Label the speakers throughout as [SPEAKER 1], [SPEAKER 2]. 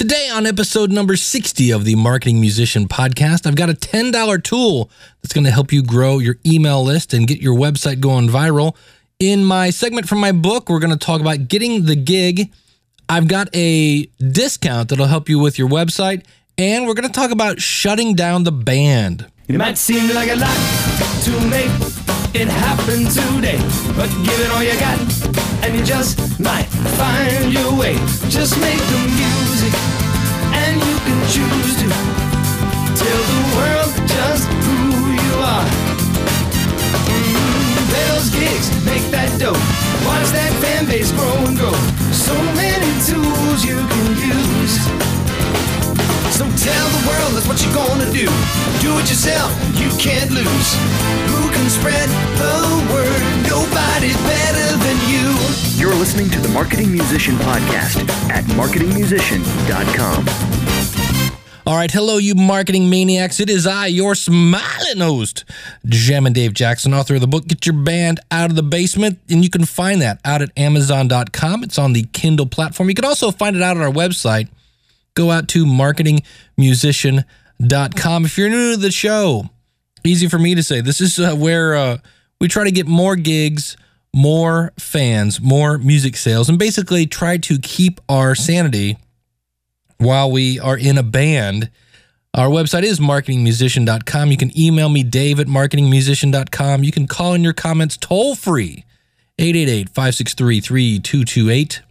[SPEAKER 1] Today, on episode number 60 of the Marketing Musician podcast, I've got a $10 tool that's going to help you grow your email list and get your website going viral. In my segment from my book, we're going to talk about getting the gig. I've got a discount that'll help you with your website, and we're going to talk about shutting down the band.
[SPEAKER 2] It might seem like a lot to make it happen today, but give it all you got, and you just might find your way. Just make the music, and you can choose to tell the world just who you are. Mm, gigs, make that dough, watch that fan base grow and grow. So many tools you can use. So tell the world that's what you're gonna do. Do it yourself, you can't lose. Who can spread the word? Nobody's better than you.
[SPEAKER 3] You're listening to the Marketing Musician Podcast at marketingmusician.com.
[SPEAKER 1] All right, hello, you marketing maniacs. It is I, your smiling host, Jammin' Dave Jackson, author of the book Get Your Band Out of the Basement. And you can find that out at amazon.com. It's on the Kindle platform. You can also find it out on our website, go out to marketingmusician.com. If you're new to the show, easy for me to say, this is uh, where uh, we try to get more gigs, more fans, more music sales, and basically try to keep our sanity while we are in a band. Our website is marketingmusician.com. You can email me, dave at marketingmusician.com. You can call in your comments toll free, 888 563 3228.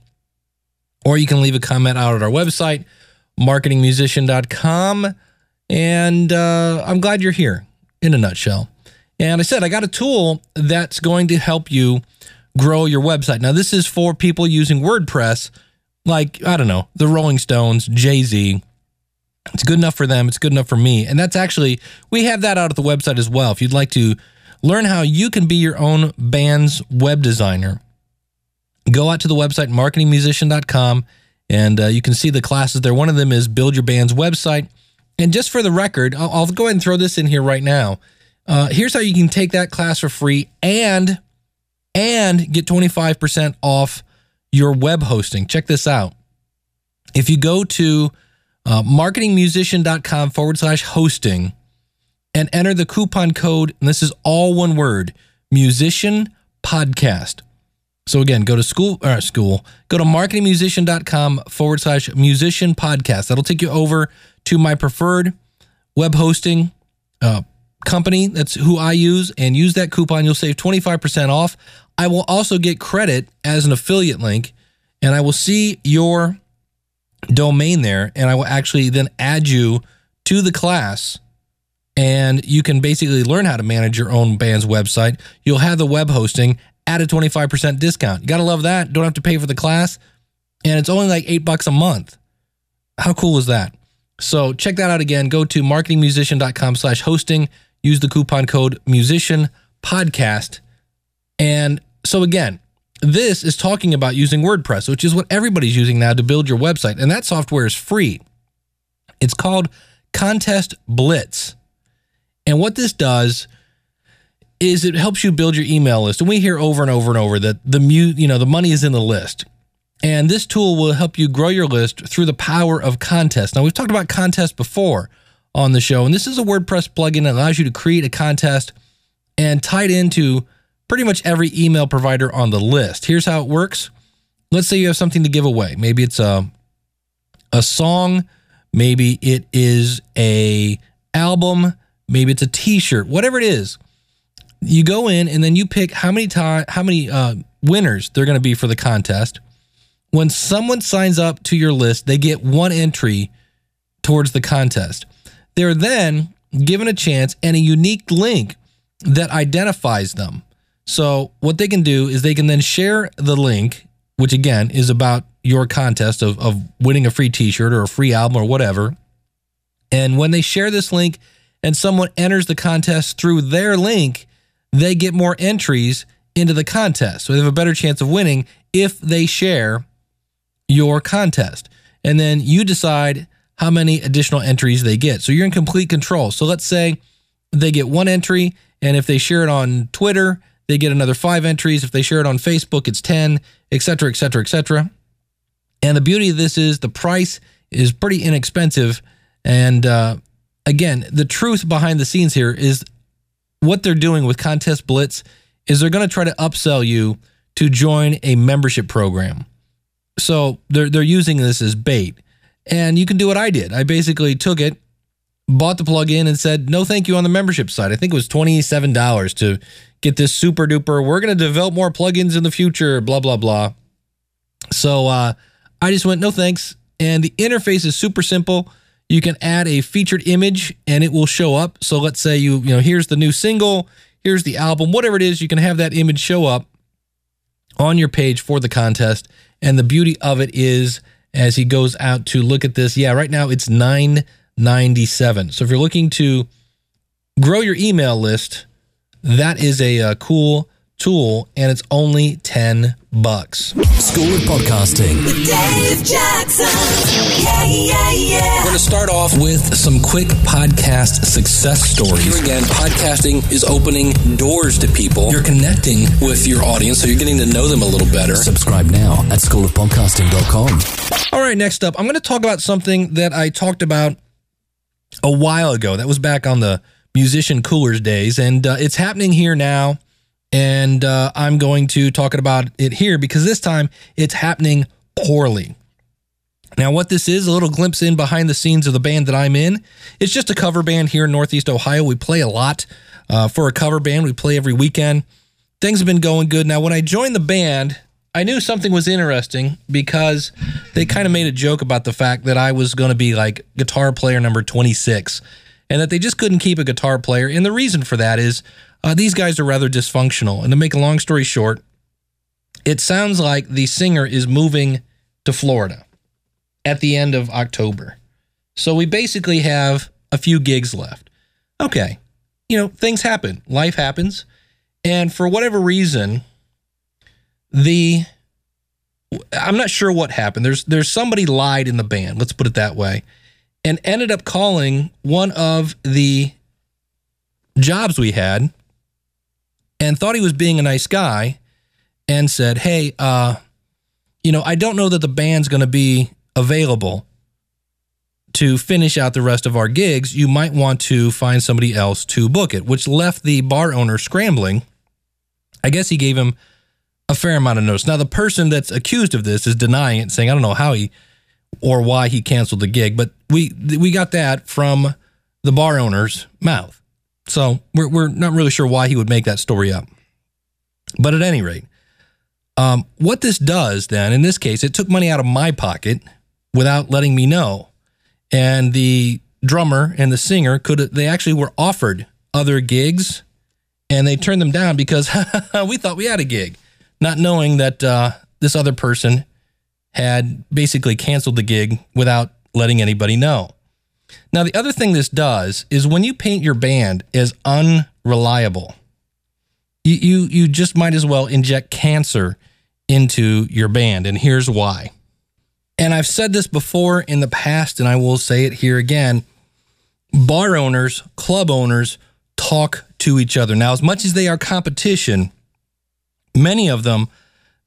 [SPEAKER 1] Or you can leave a comment out at our website, marketingmusician.com. And uh, I'm glad you're here in a nutshell. And I said, I got a tool that's going to help you grow your website. Now, this is for people using WordPress, like, I don't know, the Rolling Stones, Jay Z. It's good enough for them. It's good enough for me. And that's actually, we have that out at the website as well. If you'd like to learn how you can be your own band's web designer, go out to the website, marketingmusician.com and uh, you can see the classes there. One of them is build your band's website. And just for the record, I'll, I'll go ahead and throw this in here right now. Uh, here's how you can take that class for free and and get 25% off your web hosting. Check this out. If you go to uh, marketingmusician.com forward slash hosting and enter the coupon code, and this is all one word, musician podcast. So again, go to school or school, go to marketingmusician.com forward slash musician podcast. That'll take you over to my preferred web hosting uh, company. That's who I use and use that coupon. You'll save 25% off. I will also get credit as an affiliate link and I will see your domain there and I will actually then add you to the class and you can basically learn how to manage your own band's website. You'll have the web hosting at a 25% discount. You got to love that. Don't have to pay for the class. And it's only like eight bucks a month. How cool is that? So check that out again. Go to marketingmusician.com slash hosting. Use the coupon code musician podcast. And so again, this is talking about using WordPress, which is what everybody's using now to build your website. And that software is free. It's called Contest Blitz. And what this does is it helps you build your email list. And we hear over and over and over that the mu- you know, the money is in the list. And this tool will help you grow your list through the power of contests. Now, we've talked about contests before on the show, and this is a WordPress plugin that allows you to create a contest and tie it into pretty much every email provider on the list. Here's how it works. Let's say you have something to give away. Maybe it's a a song, maybe it is a album, maybe it's a t-shirt, whatever it is you go in and then you pick how many time how many uh, winners they're going to be for the contest. When someone signs up to your list, they get one entry towards the contest. They're then given a chance and a unique link that identifies them. So what they can do is they can then share the link, which again is about your contest of, of winning a free t-shirt or a free album or whatever. And when they share this link and someone enters the contest through their link, they get more entries into the contest. So they have a better chance of winning if they share your contest. And then you decide how many additional entries they get. So you're in complete control. So let's say they get one entry, and if they share it on Twitter, they get another five entries. If they share it on Facebook, it's 10, et cetera, et cetera, et cetera. And the beauty of this is the price is pretty inexpensive. And uh, again, the truth behind the scenes here is what they're doing with Contest Blitz is they're going to try to upsell you to join a membership program. So they're they're using this as bait. And you can do what I did. I basically took it, bought the plugin, and said no thank you on the membership side. I think it was $27 to get this super duper. We're going to develop more plugins in the future, blah, blah, blah. So uh, I just went, no thanks. And the interface is super simple. You can add a featured image and it will show up. So let's say you, you know, here's the new single, here's the album, whatever it is, you can have that image show up on your page for the contest. And the beauty of it is as he goes out to look at this, yeah, right now it's 997. So if you're looking to grow your email list, that is a, uh cool tool and it's only 10 bucks.
[SPEAKER 4] School of Podcasting.
[SPEAKER 5] with Dave Jackson. Yeah, yeah, yeah.
[SPEAKER 1] We're going to start off with some quick podcast success stories. Here again, podcasting is opening doors to people. You're connecting with your audience, so you're getting to know them a little better.
[SPEAKER 4] Subscribe now at schoolofpodcasting.com.
[SPEAKER 1] All right, next up, I'm going to talk about something that I talked about a while ago. That was back on the musician coolers days, and uh, it's happening here now. And uh, I'm going to talk about it here because this time it's happening poorly. Now, what this is, a little glimpse in behind the scenes of the band that I'm in. It's just a cover band here in Northeast Ohio. We play a lot uh, for a cover band. We play every weekend. Things have been going good. Now, when I joined the band, I knew something was interesting because they kind of made a joke about the fact that I was going to be like guitar player number 26 and that they just couldn't keep a guitar player. And the reason for that is uh, these guys are rather dysfunctional. And to make a long story short, it sounds like the singer is moving to Florida at the end of October. So we basically have a few gigs left. Okay. You know, things happen, life happens. And for whatever reason, the I'm not sure what happened. There's there's somebody lied in the band, let's put it that way, and ended up calling one of the jobs we had and thought he was being a nice guy and said, "Hey, uh you know, I don't know that the band's going to be available to finish out the rest of our gigs. You might want to find somebody else to book it," which left the bar owner scrambling. I guess he gave him a fair amount of notice. Now, the person that's accused of this is denying it, saying, I don't know how he or why he canceled the gig, but we we got that from the bar owner's mouth. So we're, we're not really sure why he would make that story up. But at any rate, um, what this does then, in this case, it took money out of my pocket without letting me know. And the drummer and the singer could they actually were offered other gigs and they turned them down because we thought we had a gig not knowing that uh, this other person had basically canceled the gig without letting anybody know. Now, the other thing this does is when you paint your band as unreliable, you, you, you just might as well inject cancer into your band. And here's why. And I've said this before in the past, and I will say it here again bar owners, club owners talk to each other. Now, as much as they are competition, many of them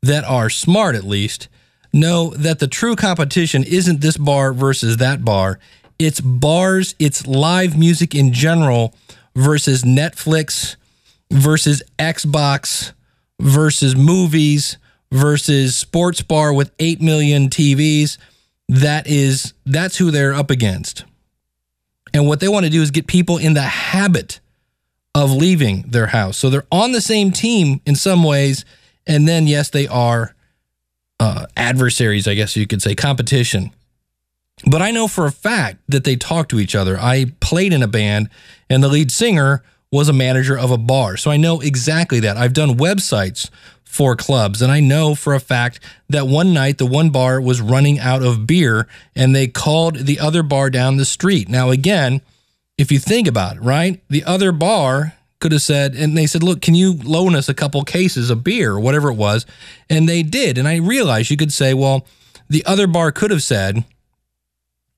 [SPEAKER 1] that are smart at least know that the true competition isn't this bar versus that bar. It's bars, it's live music in general versus Netflix versus Xbox versus movies versus sports bar with 8 million TVs. That is that's who they're up against. And what they want to do is get people in the habit of leaving their house. So they're on the same team in some ways. And then, yes, they are uh, adversaries, I guess you could say, competition. But I know for a fact that they talk to each other. I played in a band, and the lead singer was a manager of a bar. So I know exactly that. I've done websites for clubs, and I know for a fact that one night the one bar was running out of beer and they called the other bar down the street. Now, again, if you think about it, right? The other bar could have said, and they said, look, can you loan us a couple cases of beer or whatever it was? And they did. And I realized you could say, well, the other bar could have said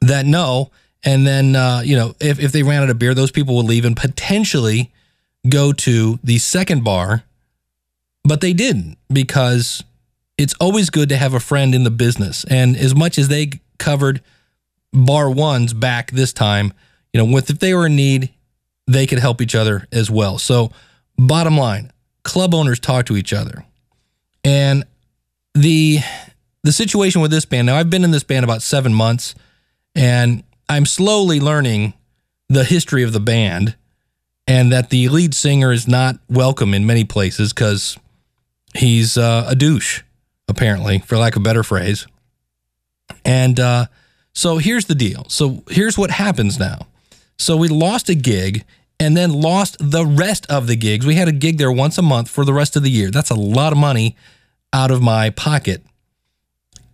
[SPEAKER 1] that no. And then, uh, you know, if, if they ran out of beer, those people would leave and potentially go to the second bar. But they didn't because it's always good to have a friend in the business. And as much as they covered bar ones back this time. You know, with if they were in need, they could help each other as well. So, bottom line, club owners talk to each other, and the the situation with this band. Now, I've been in this band about seven months, and I'm slowly learning the history of the band, and that the lead singer is not welcome in many places because he's uh, a douche, apparently, for lack of a better phrase. And uh, so here's the deal. So here's what happens now. So we lost a gig and then lost the rest of the gigs. We had a gig there once a month for the rest of the year. That's a lot of money out of my pocket.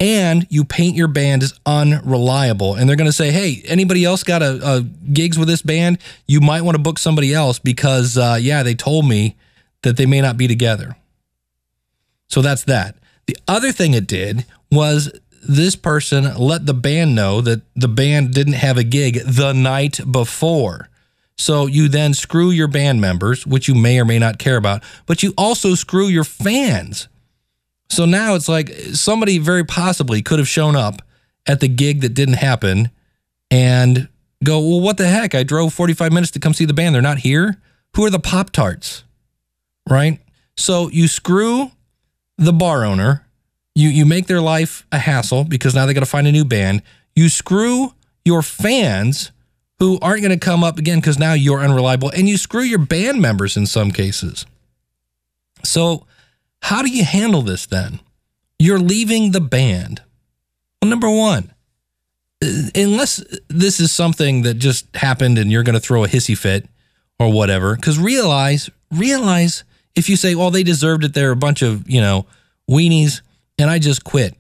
[SPEAKER 1] And you paint your band as unreliable. And they're going to say, hey, anybody else got a, a gigs with this band? You might want to book somebody else because, uh, yeah, they told me that they may not be together. So that's that. The other thing it did was this person let the band know that the band didn't have a gig the night before. So you then screw your band members, which you may or may not care about, but you also screw your fans. So now it's like somebody very possibly could have shown up at the gig that didn't happen and go, well, what the heck? I drove 45 minutes to come see the band. They're not here. Who are the Pop Tarts? Right? So you screw the bar owner. You you make their life a hassle because now they got to find a new band. You screw your fans who aren't going to come up again because now you're unreliable, and you screw your band members in some cases. So, how do you handle this then? You're leaving the band. Well, number one, uh, unless this is something that just happened and you're going to throw a hissy fit or whatever, because realize, realize if you say, well, they deserved it, they're a bunch of, you know, weenies, and I just quit.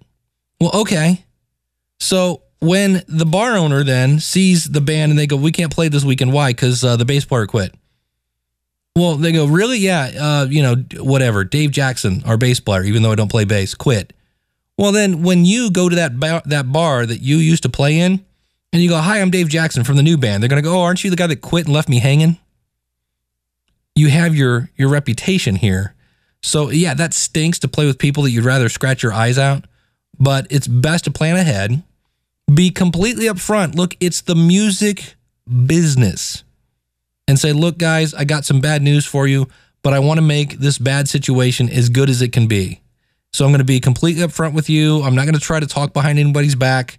[SPEAKER 1] Well, okay. So when the bar owner then sees the band and they go, we can't play this weekend. Why? Because uh, the bass player quit. Well, they go, really? Yeah, uh, you know, whatever. Dave Jackson, our bass player, even though I don't play bass, quit. Well, then when you go to that bar, that bar that you used to play in, and you go, "Hi, I'm Dave Jackson from the new band," they're gonna go, "Oh, aren't you the guy that quit and left me hanging?" You have your your reputation here, so yeah, that stinks to play with people that you'd rather scratch your eyes out. But it's best to plan ahead, be completely upfront. Look, it's the music business, and say, "Look, guys, I got some bad news for you, but I want to make this bad situation as good as it can be." So I'm going to be completely upfront with you. I'm not going to try to talk behind anybody's back.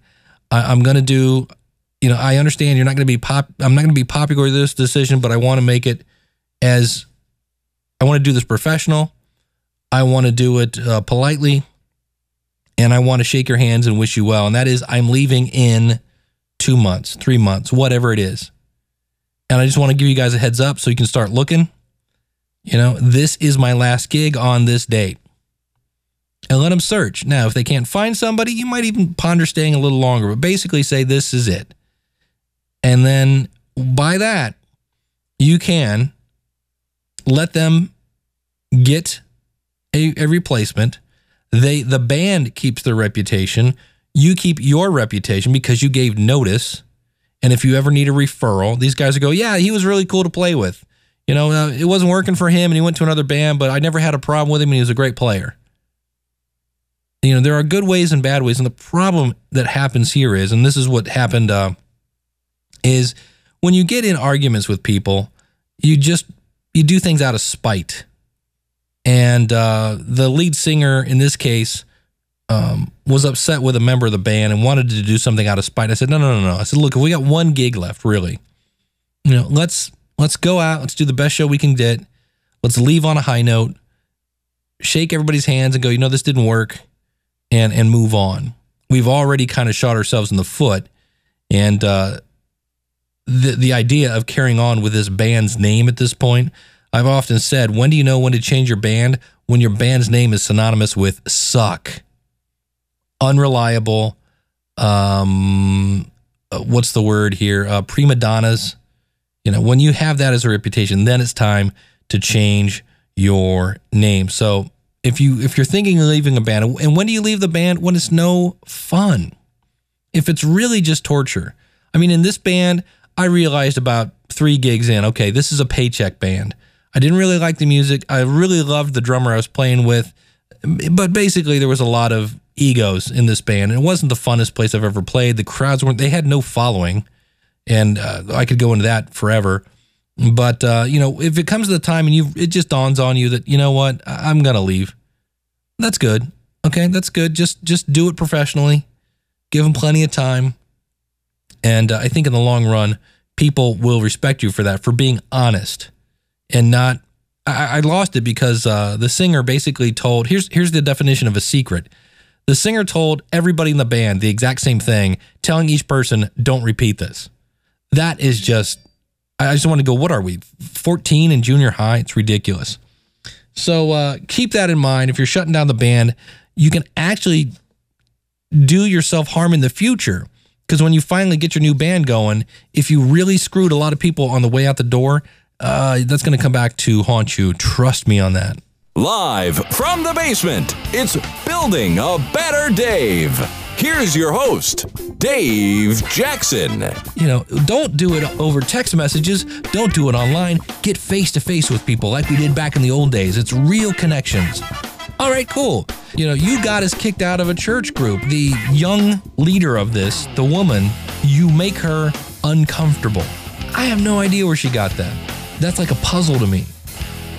[SPEAKER 1] I, I'm going to do, you know, I understand you're not going to be pop. I'm not going to be popular with this decision, but I want to make it as I want to do this professional. I want to do it uh, politely, and I want to shake your hands and wish you well. And that is, I'm leaving in two months, three months, whatever it is. And I just want to give you guys a heads up so you can start looking. You know, this is my last gig on this date and let them search. Now, if they can't find somebody, you might even ponder staying a little longer, but basically say this is it. And then by that, you can let them get a, a replacement. They the band keeps their reputation. You keep your reputation because you gave notice. And if you ever need a referral, these guys will go, yeah, he was really cool to play with. You know, uh, it wasn't working for him and he went to another band, but I never had a problem with him and he was a great player. You know there are good ways and bad ways. And the problem that happens here is and this is what happened uh, is when you get in arguments with people you just you do things out of spite. And uh, the lead singer in this case um, was upset with a member of the band and wanted to do something out of spite i said no no no no i said look if we got one gig left really you know let's let's go out let's do the best show we can get let's leave on a high note shake everybody's hands and go you know this didn't work and and move on. We've already kind of shot ourselves in the foot, and uh, the the idea of carrying on with this band's name at this point. I've often said, when do you know when to change your band? When your band's name is synonymous with suck, unreliable. Um, uh, what's the word here? Uh, prima donnas. You know, when you have that as a reputation, then it's time to change your name. So if you if you're thinking of leaving a band and when do you leave the band when it's no fun if it's really just torture i mean in this band i realized about three gigs in okay this is a paycheck band i didn't really like the music i really loved the drummer i was playing with but basically there was a lot of egos in this band. And it wasn't the funnest place I've ever played. The crowds weren't, they had no following. And uh, I could go into that forever. But, uh, you know, if it comes to the time and you, it just dawns on you that, you know what, I'm going to leave. That's good. Okay. That's good. Just, just do it professionally. Give them plenty of time. And uh, I think in the long run, people will respect you for that, for being honest and not. I, I lost it because uh, the singer basically told here's here's the definition of a secret. The singer told everybody in the band the exact same thing, telling each person, "Don't repeat this." That is just. I just want to go. What are we? Fourteen in junior high? It's ridiculous. So uh, keep that in mind. If you're shutting down the band, you can actually do yourself harm in the future. Because when you finally get your new band going, if you really screwed a lot of people on the way out the door, uh, that's going to come back to haunt you. Trust me on that.
[SPEAKER 6] Live from the basement, it's Building a Better Dave. Here's your host, Dave Jackson.
[SPEAKER 1] You know, don't do it over text messages. Don't do it online. Get face to face with people like we did back in the old days. It's real connections. All right, cool. You know, you got us kicked out of a church group. The young leader of this, the woman, you make her uncomfortable. I have no idea where she got that. That's like a puzzle to me.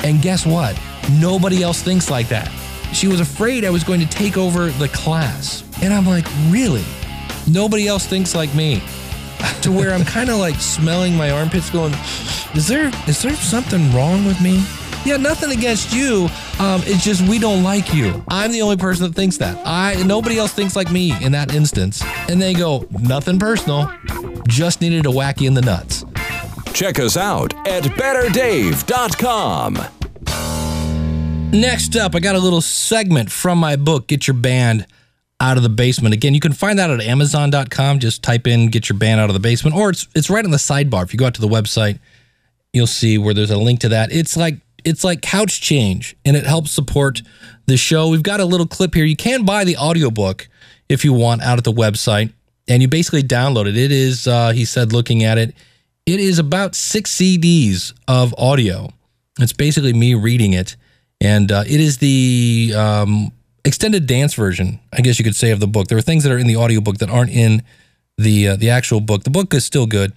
[SPEAKER 1] And guess what? Nobody else thinks like that. She was afraid I was going to take over the class. And I'm like, really? Nobody else thinks like me. To where I'm kind of like smelling my armpits going, is there is there something wrong with me? Yeah, nothing against you. Um, it's just we don't like you. I'm the only person that thinks that. I nobody else thinks like me in that instance. And they go, nothing personal. Just needed a wacky in the nuts.
[SPEAKER 6] Check us out at betterdave.com.
[SPEAKER 1] Next up, I got a little segment from my book, Get Your Band Out of the Basement. Again, you can find that at Amazon.com. Just type in Get Your Band Out of the Basement, or it's it's right on the sidebar. If you go out to the website, you'll see where there's a link to that. It's like it's like couch change and it helps support the show. We've got a little clip here. You can buy the audiobook if you want out at the website and you basically download it. It is uh, he said looking at it, it is about 6 CDs of audio. It's basically me reading it and uh, it is the um, extended dance version, I guess you could say, of the book. There are things that are in the audiobook that aren't in the uh, the actual book. The book is still good,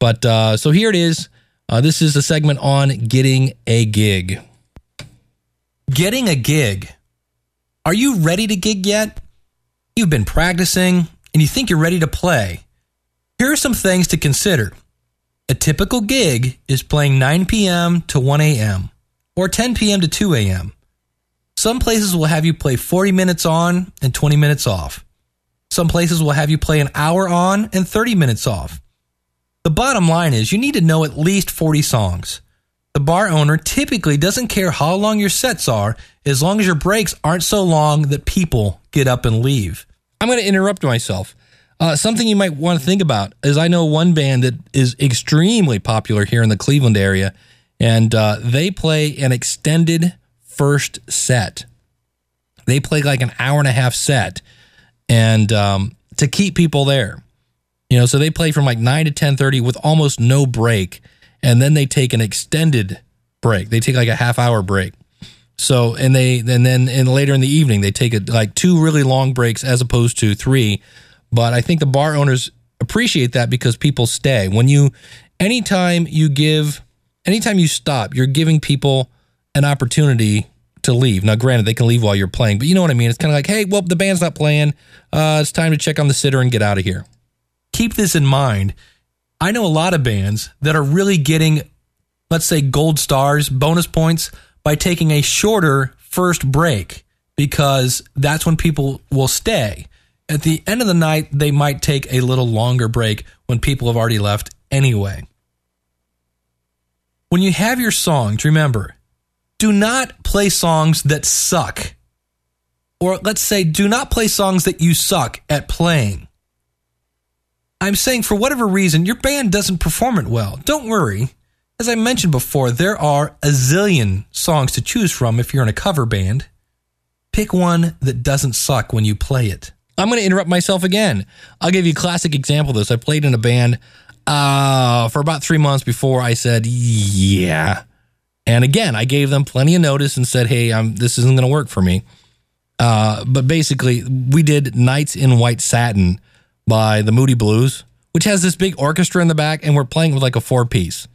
[SPEAKER 1] but uh, so here it is. Uh, this is a segment on getting a gig. Getting a gig. Are you ready to gig yet? You've been practicing and you think you're ready to play. Here are some things to consider. A typical gig is playing 9 p.m. to 1 a.m. or 10 p.m. to 2 a.m. Some places will have you play 40 minutes on and 20 minutes off. Some places will have you play an hour on and 30 minutes off. The bottom line is you need to know at least 40 songs. The bar owner typically doesn't care how long your sets are as long as your breaks aren't so long that people get up and leave. I'm going to interrupt myself. Uh, something you might want to think about is I know one band that is extremely popular here in the Cleveland area, and uh, they play an extended first set. They play like an hour and a half set, and um, to keep people there. You know, so they play from like nine to ten thirty with almost no break, and then they take an extended break. They take like a half hour break. So and they and then and later in the evening they take it like two really long breaks as opposed to three. But I think the bar owners appreciate that because people stay. When you anytime you give anytime you stop, you're giving people an opportunity to leave. Now, granted, they can leave while you're playing, but you know what I mean. It's kind of like, hey, well, the band's not playing. Uh, it's time to check on the sitter and get out of here. Keep this in mind. I know a lot of bands that are really getting, let's say, gold stars, bonus points by taking a shorter first break because that's when people will stay. At the end of the night, they might take a little longer break when people have already left anyway. When you have your songs, remember, do not play songs that suck. Or let's say, do not play songs that you suck at playing. I'm saying for whatever reason, your band doesn't perform it well. Don't worry. As I mentioned before, there are a zillion songs to choose from if you're in a cover band. Pick one that doesn't suck when you play it. I'm going to interrupt myself again. I'll give you a classic example of this. I played in a band uh, for about three months before I said, yeah. And again, I gave them plenty of notice and said, hey, I'm, this isn't going to work for me. Uh, but basically, we did Nights in White Satin by the Moody Blues, which has this big orchestra in the back, and we're playing with like a four piece,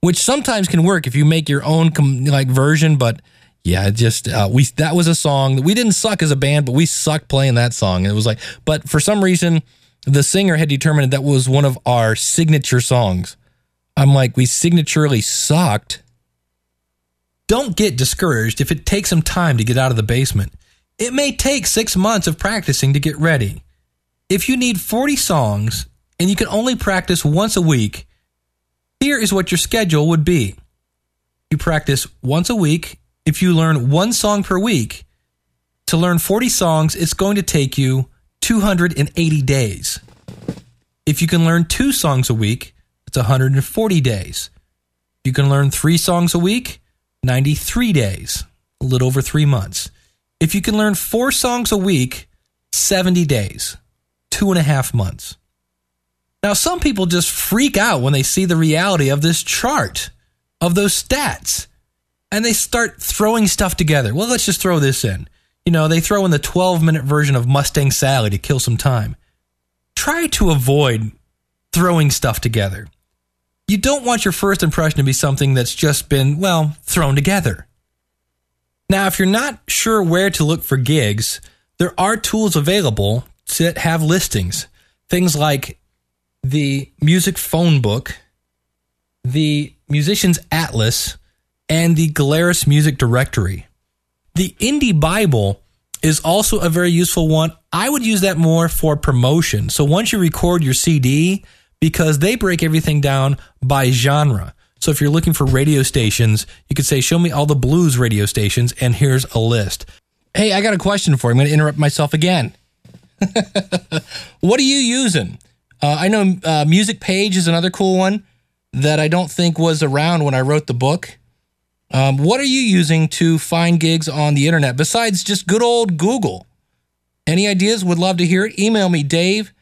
[SPEAKER 1] which sometimes can work if you make your own com- like version. But yeah, just uh, we that was a song that we didn't suck as a band, but we sucked playing that song. And it was like, but for some reason, the singer had determined that was one of our signature songs. I'm like, we signaturely sucked. Don't get discouraged if it takes some time to get out of the basement. It may take six months of practicing to get ready. If you need 40 songs and you can only practice once a week, here is what your schedule would be. You practice once a week. If you learn one song per week, to learn 40 songs, it's going to take you 280 days. If you can learn two songs a week, it's 140 days. If you can learn three songs a week, 93 days, a little over three months. If you can learn four songs a week, 70 days, two and a half months. Now, some people just freak out when they see the reality of this chart, of those stats, and they start throwing stuff together. Well, let's just throw this in. You know, they throw in the 12 minute version of Mustang Sally to kill some time. Try to avoid throwing stuff together. You don't want your first impression to be something that's just been, well, thrown together. Now, if you're not sure where to look for gigs, there are tools available that have listings. Things like the Music Phone Book, the Musician's Atlas, and the Galeris Music Directory. The Indie Bible is also a very useful one. I would use that more for promotion. So once you record your CD, because they break everything down by genre. So if you're looking for radio stations, you could say, Show me all the blues radio stations, and here's a list. Hey, I got a question for you. I'm going to interrupt myself again. what are you using? Uh, I know uh, Music Page is another cool one that I don't think was around when I wrote the book. Um, what are you using to find gigs on the internet besides just good old Google? Any ideas? Would love to hear it. Email me, Dave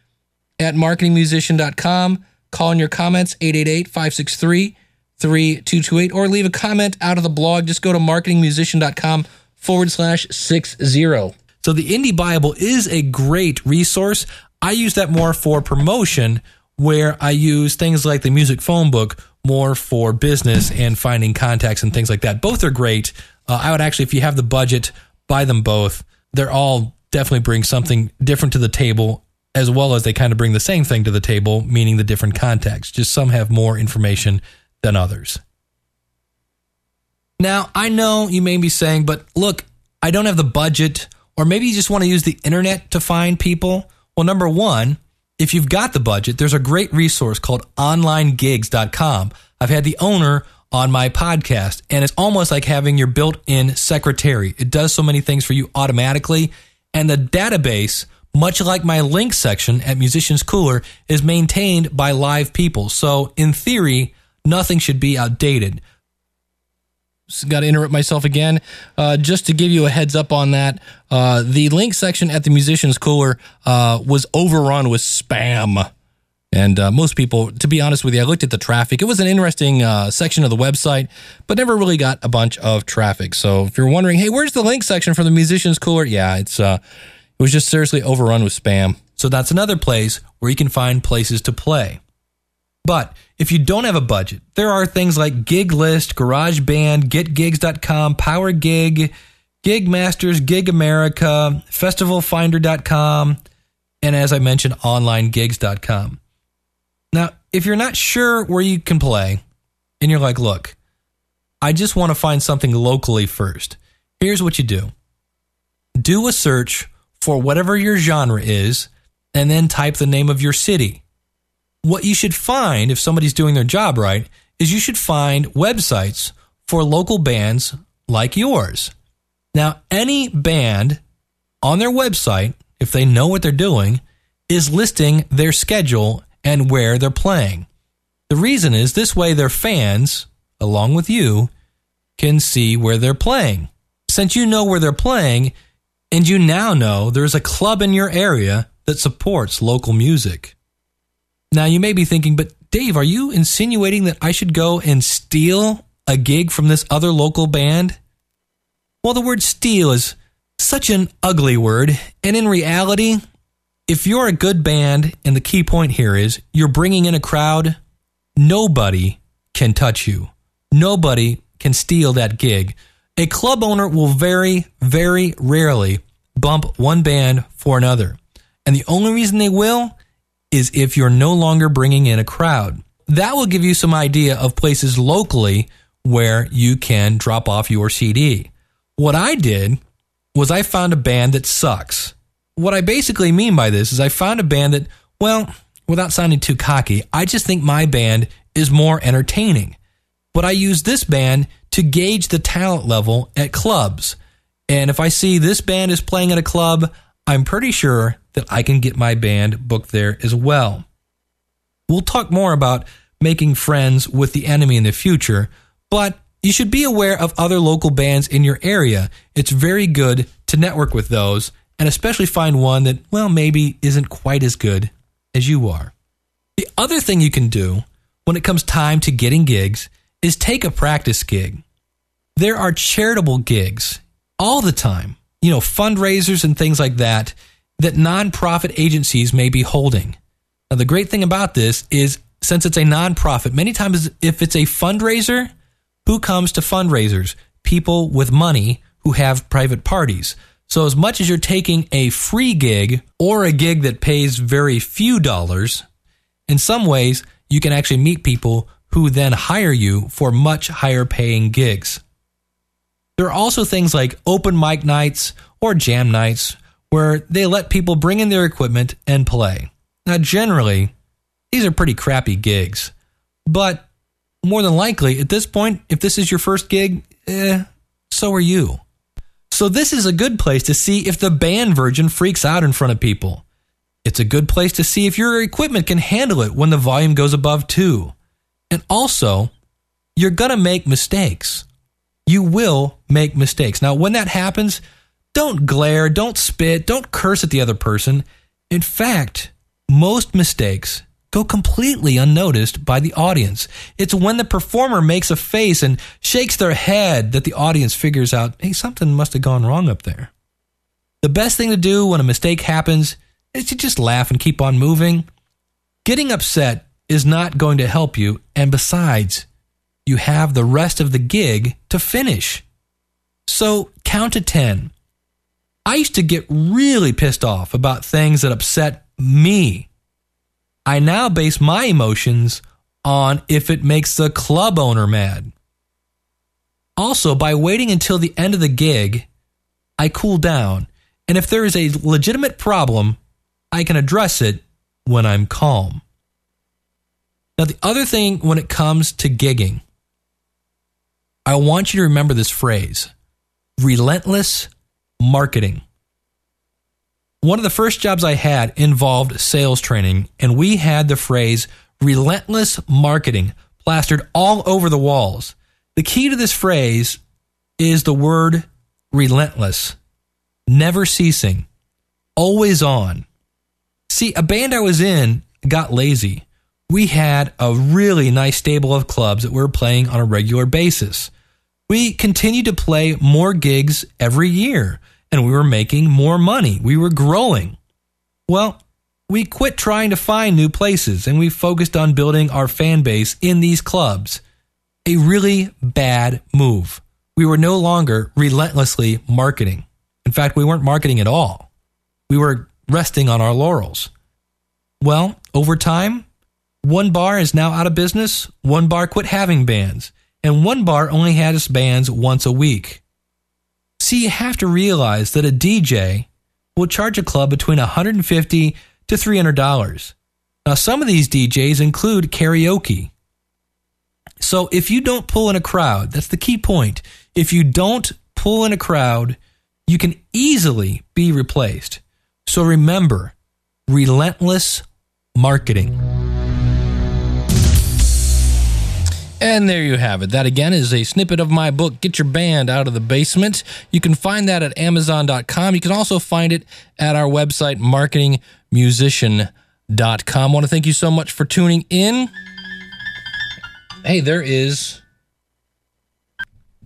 [SPEAKER 1] at marketingmusician.com. Call in your comments, 888 563 3228, or leave a comment out of the blog. Just go to marketingmusician.com forward slash 60. So the Indie Bible is a great resource. I use that more for promotion, where I use things like the music phone book more for business and finding contacts and things like that. Both are great. Uh, I would actually, if you have the budget, buy them both. They're all definitely bring something different to the table, as well as they kind of bring the same thing to the table, meaning the different contacts. Just some have more information than others. Now, I know you may be saying, but look, I don't have the budget, or maybe you just want to use the internet to find people. Well, number one, if you've got the budget, there's a great resource called onlinegigs.com. I've had the owner on my podcast, and it's almost like having your built in secretary. It does so many things for you automatically. And the database, much like my link section at Musicians Cooler, is maintained by live people. So, in theory, nothing should be outdated. Got to interrupt myself again. Uh, just to give you a heads up on that, uh, the link section at the Musicians Cooler uh, was overrun with spam. And uh, most people, to be honest with you, I looked at the traffic. It was an interesting uh, section of the website, but never really got a bunch of traffic. So if you're wondering, hey, where's the link section for the Musicians Cooler? Yeah, it's uh, it was just seriously overrun with spam. So that's another place where you can find places to play. But if you don't have a budget, there are things like Gig List, GarageBand, GetGigs.com, Power Gig, Gig Masters, Gig America, FestivalFinder.com, and as I mentioned, OnlineGigs.com. Now, if you're not sure where you can play, and you're like, look, I just want to find something locally first, here's what you do. Do a search for whatever your genre is, and then type the name of your city what you should find if somebody's doing their job right is you should find websites for local bands like yours. Now, any band on their website, if they know what they're doing, is listing their schedule and where they're playing. The reason is this way their fans, along with you, can see where they're playing. Since you know where they're playing, and you now know there's a club in your area that supports local music. Now, you may be thinking, but Dave, are you insinuating that I should go and steal a gig from this other local band? Well, the word steal is such an ugly word. And in reality, if you're a good band, and the key point here is you're bringing in a crowd, nobody can touch you. Nobody can steal that gig. A club owner will very, very rarely bump one band for another. And the only reason they will is if you're no longer bringing in a crowd. That will give you some idea of places locally where you can drop off your CD. What I did was I found a band that sucks. What I basically mean by this is I found a band that, well, without sounding too cocky, I just think my band is more entertaining. But I use this band to gauge the talent level at clubs. And if I see this band is playing at a club, I'm pretty sure that I can get my band booked there as well. We'll talk more about making friends with the enemy in the future, but you should be aware of other local bands in your area. It's very good to network with those and especially find one that, well, maybe isn't quite as good as you are. The other thing you can do when it comes time to getting gigs is take a practice gig. There are charitable gigs all the time, you know, fundraisers and things like that, that nonprofit agencies may be holding. Now, the great thing about this is since it's a nonprofit, many times if it's a fundraiser, who comes to fundraisers? People with money who have private parties. So, as much as you're taking a free gig or a gig that pays very few dollars, in some ways, you can actually meet people who then hire you for much higher paying gigs. There are also things like open mic nights or jam nights where they let people bring in their equipment and play. Now, generally, these are pretty crappy gigs, but more than likely, at this point, if this is your first gig, eh, so are you. So, this is a good place to see if the band virgin freaks out in front of people. It's a good place to see if your equipment can handle it when the volume goes above two. And also, you're going to make mistakes. You will make mistakes. Now, when that happens, don't glare, don't spit, don't curse at the other person. In fact, most mistakes go completely unnoticed by the audience. It's when the performer makes a face and shakes their head that the audience figures out, hey, something must have gone wrong up there. The best thing to do when a mistake happens is to just laugh and keep on moving. Getting upset is not going to help you, and besides, you have the rest of the gig to finish. So count to 10. I used to get really pissed off about things that upset me. I now base my emotions on if it makes the club owner mad. Also, by waiting until the end of the gig, I cool down, and if there is a legitimate problem, I can address it when I'm calm. Now, the other thing when it comes to gigging, I want you to remember this phrase relentless marketing. One of the first jobs I had involved sales training, and we had the phrase relentless marketing plastered all over the walls. The key to this phrase is the word relentless, never ceasing, always on. See, a band I was in got lazy. We had a really nice stable of clubs that we were playing on a regular basis. We continued to play more gigs every year and we were making more money. We were growing. Well, we quit trying to find new places and we focused on building our fan base in these clubs. A really bad move. We were no longer relentlessly marketing. In fact, we weren't marketing at all. We were resting on our laurels. Well, over time, one bar is now out of business, one bar quit having bands, and one bar only has bands once a week. See, you have to realize that a DJ will charge a club between 150 to $300. Now, some of these DJs include karaoke. So if you don't pull in a crowd, that's the key point. If you don't pull in a crowd, you can easily be replaced. So remember, relentless marketing. And there you have it. That again is a snippet of my book, Get Your Band Out of the Basement. You can find that at Amazon.com. You can also find it at our website, marketingmusician.com. I want to thank you so much for tuning in. Hey, there is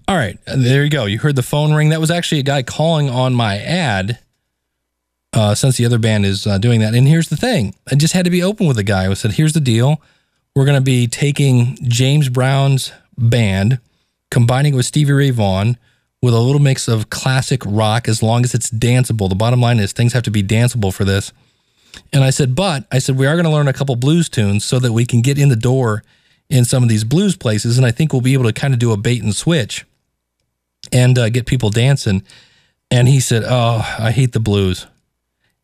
[SPEAKER 1] All right, there you go. You heard the phone ring. That was actually a guy calling on my ad. Uh, since the other band is uh, doing that, and here's the thing: I just had to be open with the guy. I said, "Here's the deal: we're going to be taking James Brown's band, combining it with Stevie Ray Vaughan, with a little mix of classic rock, as long as it's danceable. The bottom line is things have to be danceable for this." And I said, "But I said we are going to learn a couple blues tunes so that we can get in the door in some of these blues places, and I think we'll be able to kind of do a bait and switch." and uh, get people dancing. And he said, "Oh, I hate the blues."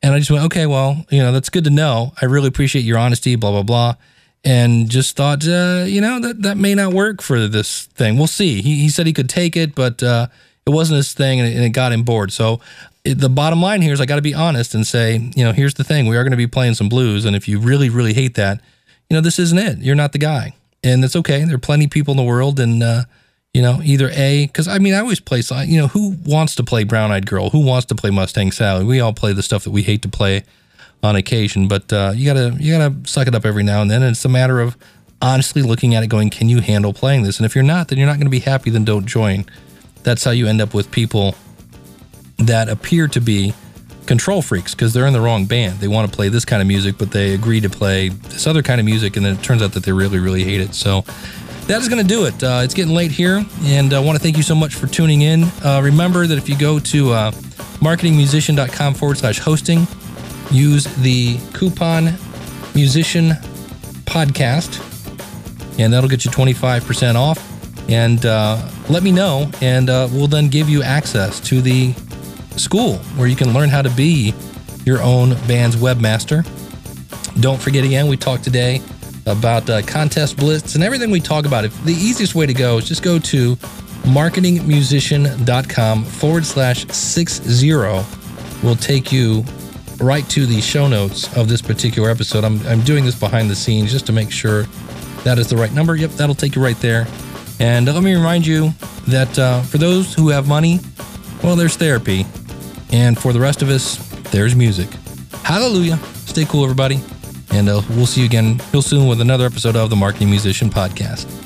[SPEAKER 1] And I just went, "Okay, well, you know, that's good to know. I really appreciate your honesty." Blah blah blah. And just thought, uh, you know, that that may not work for this thing. We'll see. He, he said he could take it, but uh, it wasn't his thing, and it, and it got him bored. So it, the bottom line here is, I got to be honest and say, you know, here's the thing: we are going to be playing some blues, and if you really, really hate that, you know, this isn't it. You're not the guy, and it's okay. There are plenty of people in the world, and uh, you know, either A, because I mean, I always play, you know, who wants to play Brown Eyed Girl? Who wants to play Mustang Sally? We all play the stuff that we hate to play on occasion, but uh, you gotta you gotta suck it up every now and then. And it's a matter of honestly looking at it, going, can you handle playing this? And if you're not, then you're not to be happy. Then don't join. That's how you end up with people that appear to be control freaks because they're in the wrong band. They want to play this kind of music, but they agree to play this other kind of music, and then it turns out that they really, really hate it. So that is going to do it. Uh, it's getting late here, and I want to thank you so much for tuning in. Uh, remember that if you go to uh, marketingmusician.com forward slash hosting, use the coupon musician podcast, and that'll get you 25% off. And uh, let me know, and uh, we'll then give you access to the school where you can learn how to be your own band's webmaster. Don't forget again, we talked today about uh, contest blitz and everything we talk about. The easiest way to go is just go to marketingmusician.com forward slash six zero. Will take you right to the show notes of this particular episode. I'm, I'm doing this behind the scenes just to make sure that is the right number. Yep, that'll take you right there. And let me remind you that uh, for those who have money, well, there's therapy. And for the rest of us, there's music. Hallelujah. Stay cool, everybody. And uh, we'll see you again real soon with another episode of the Marketing Musician Podcast.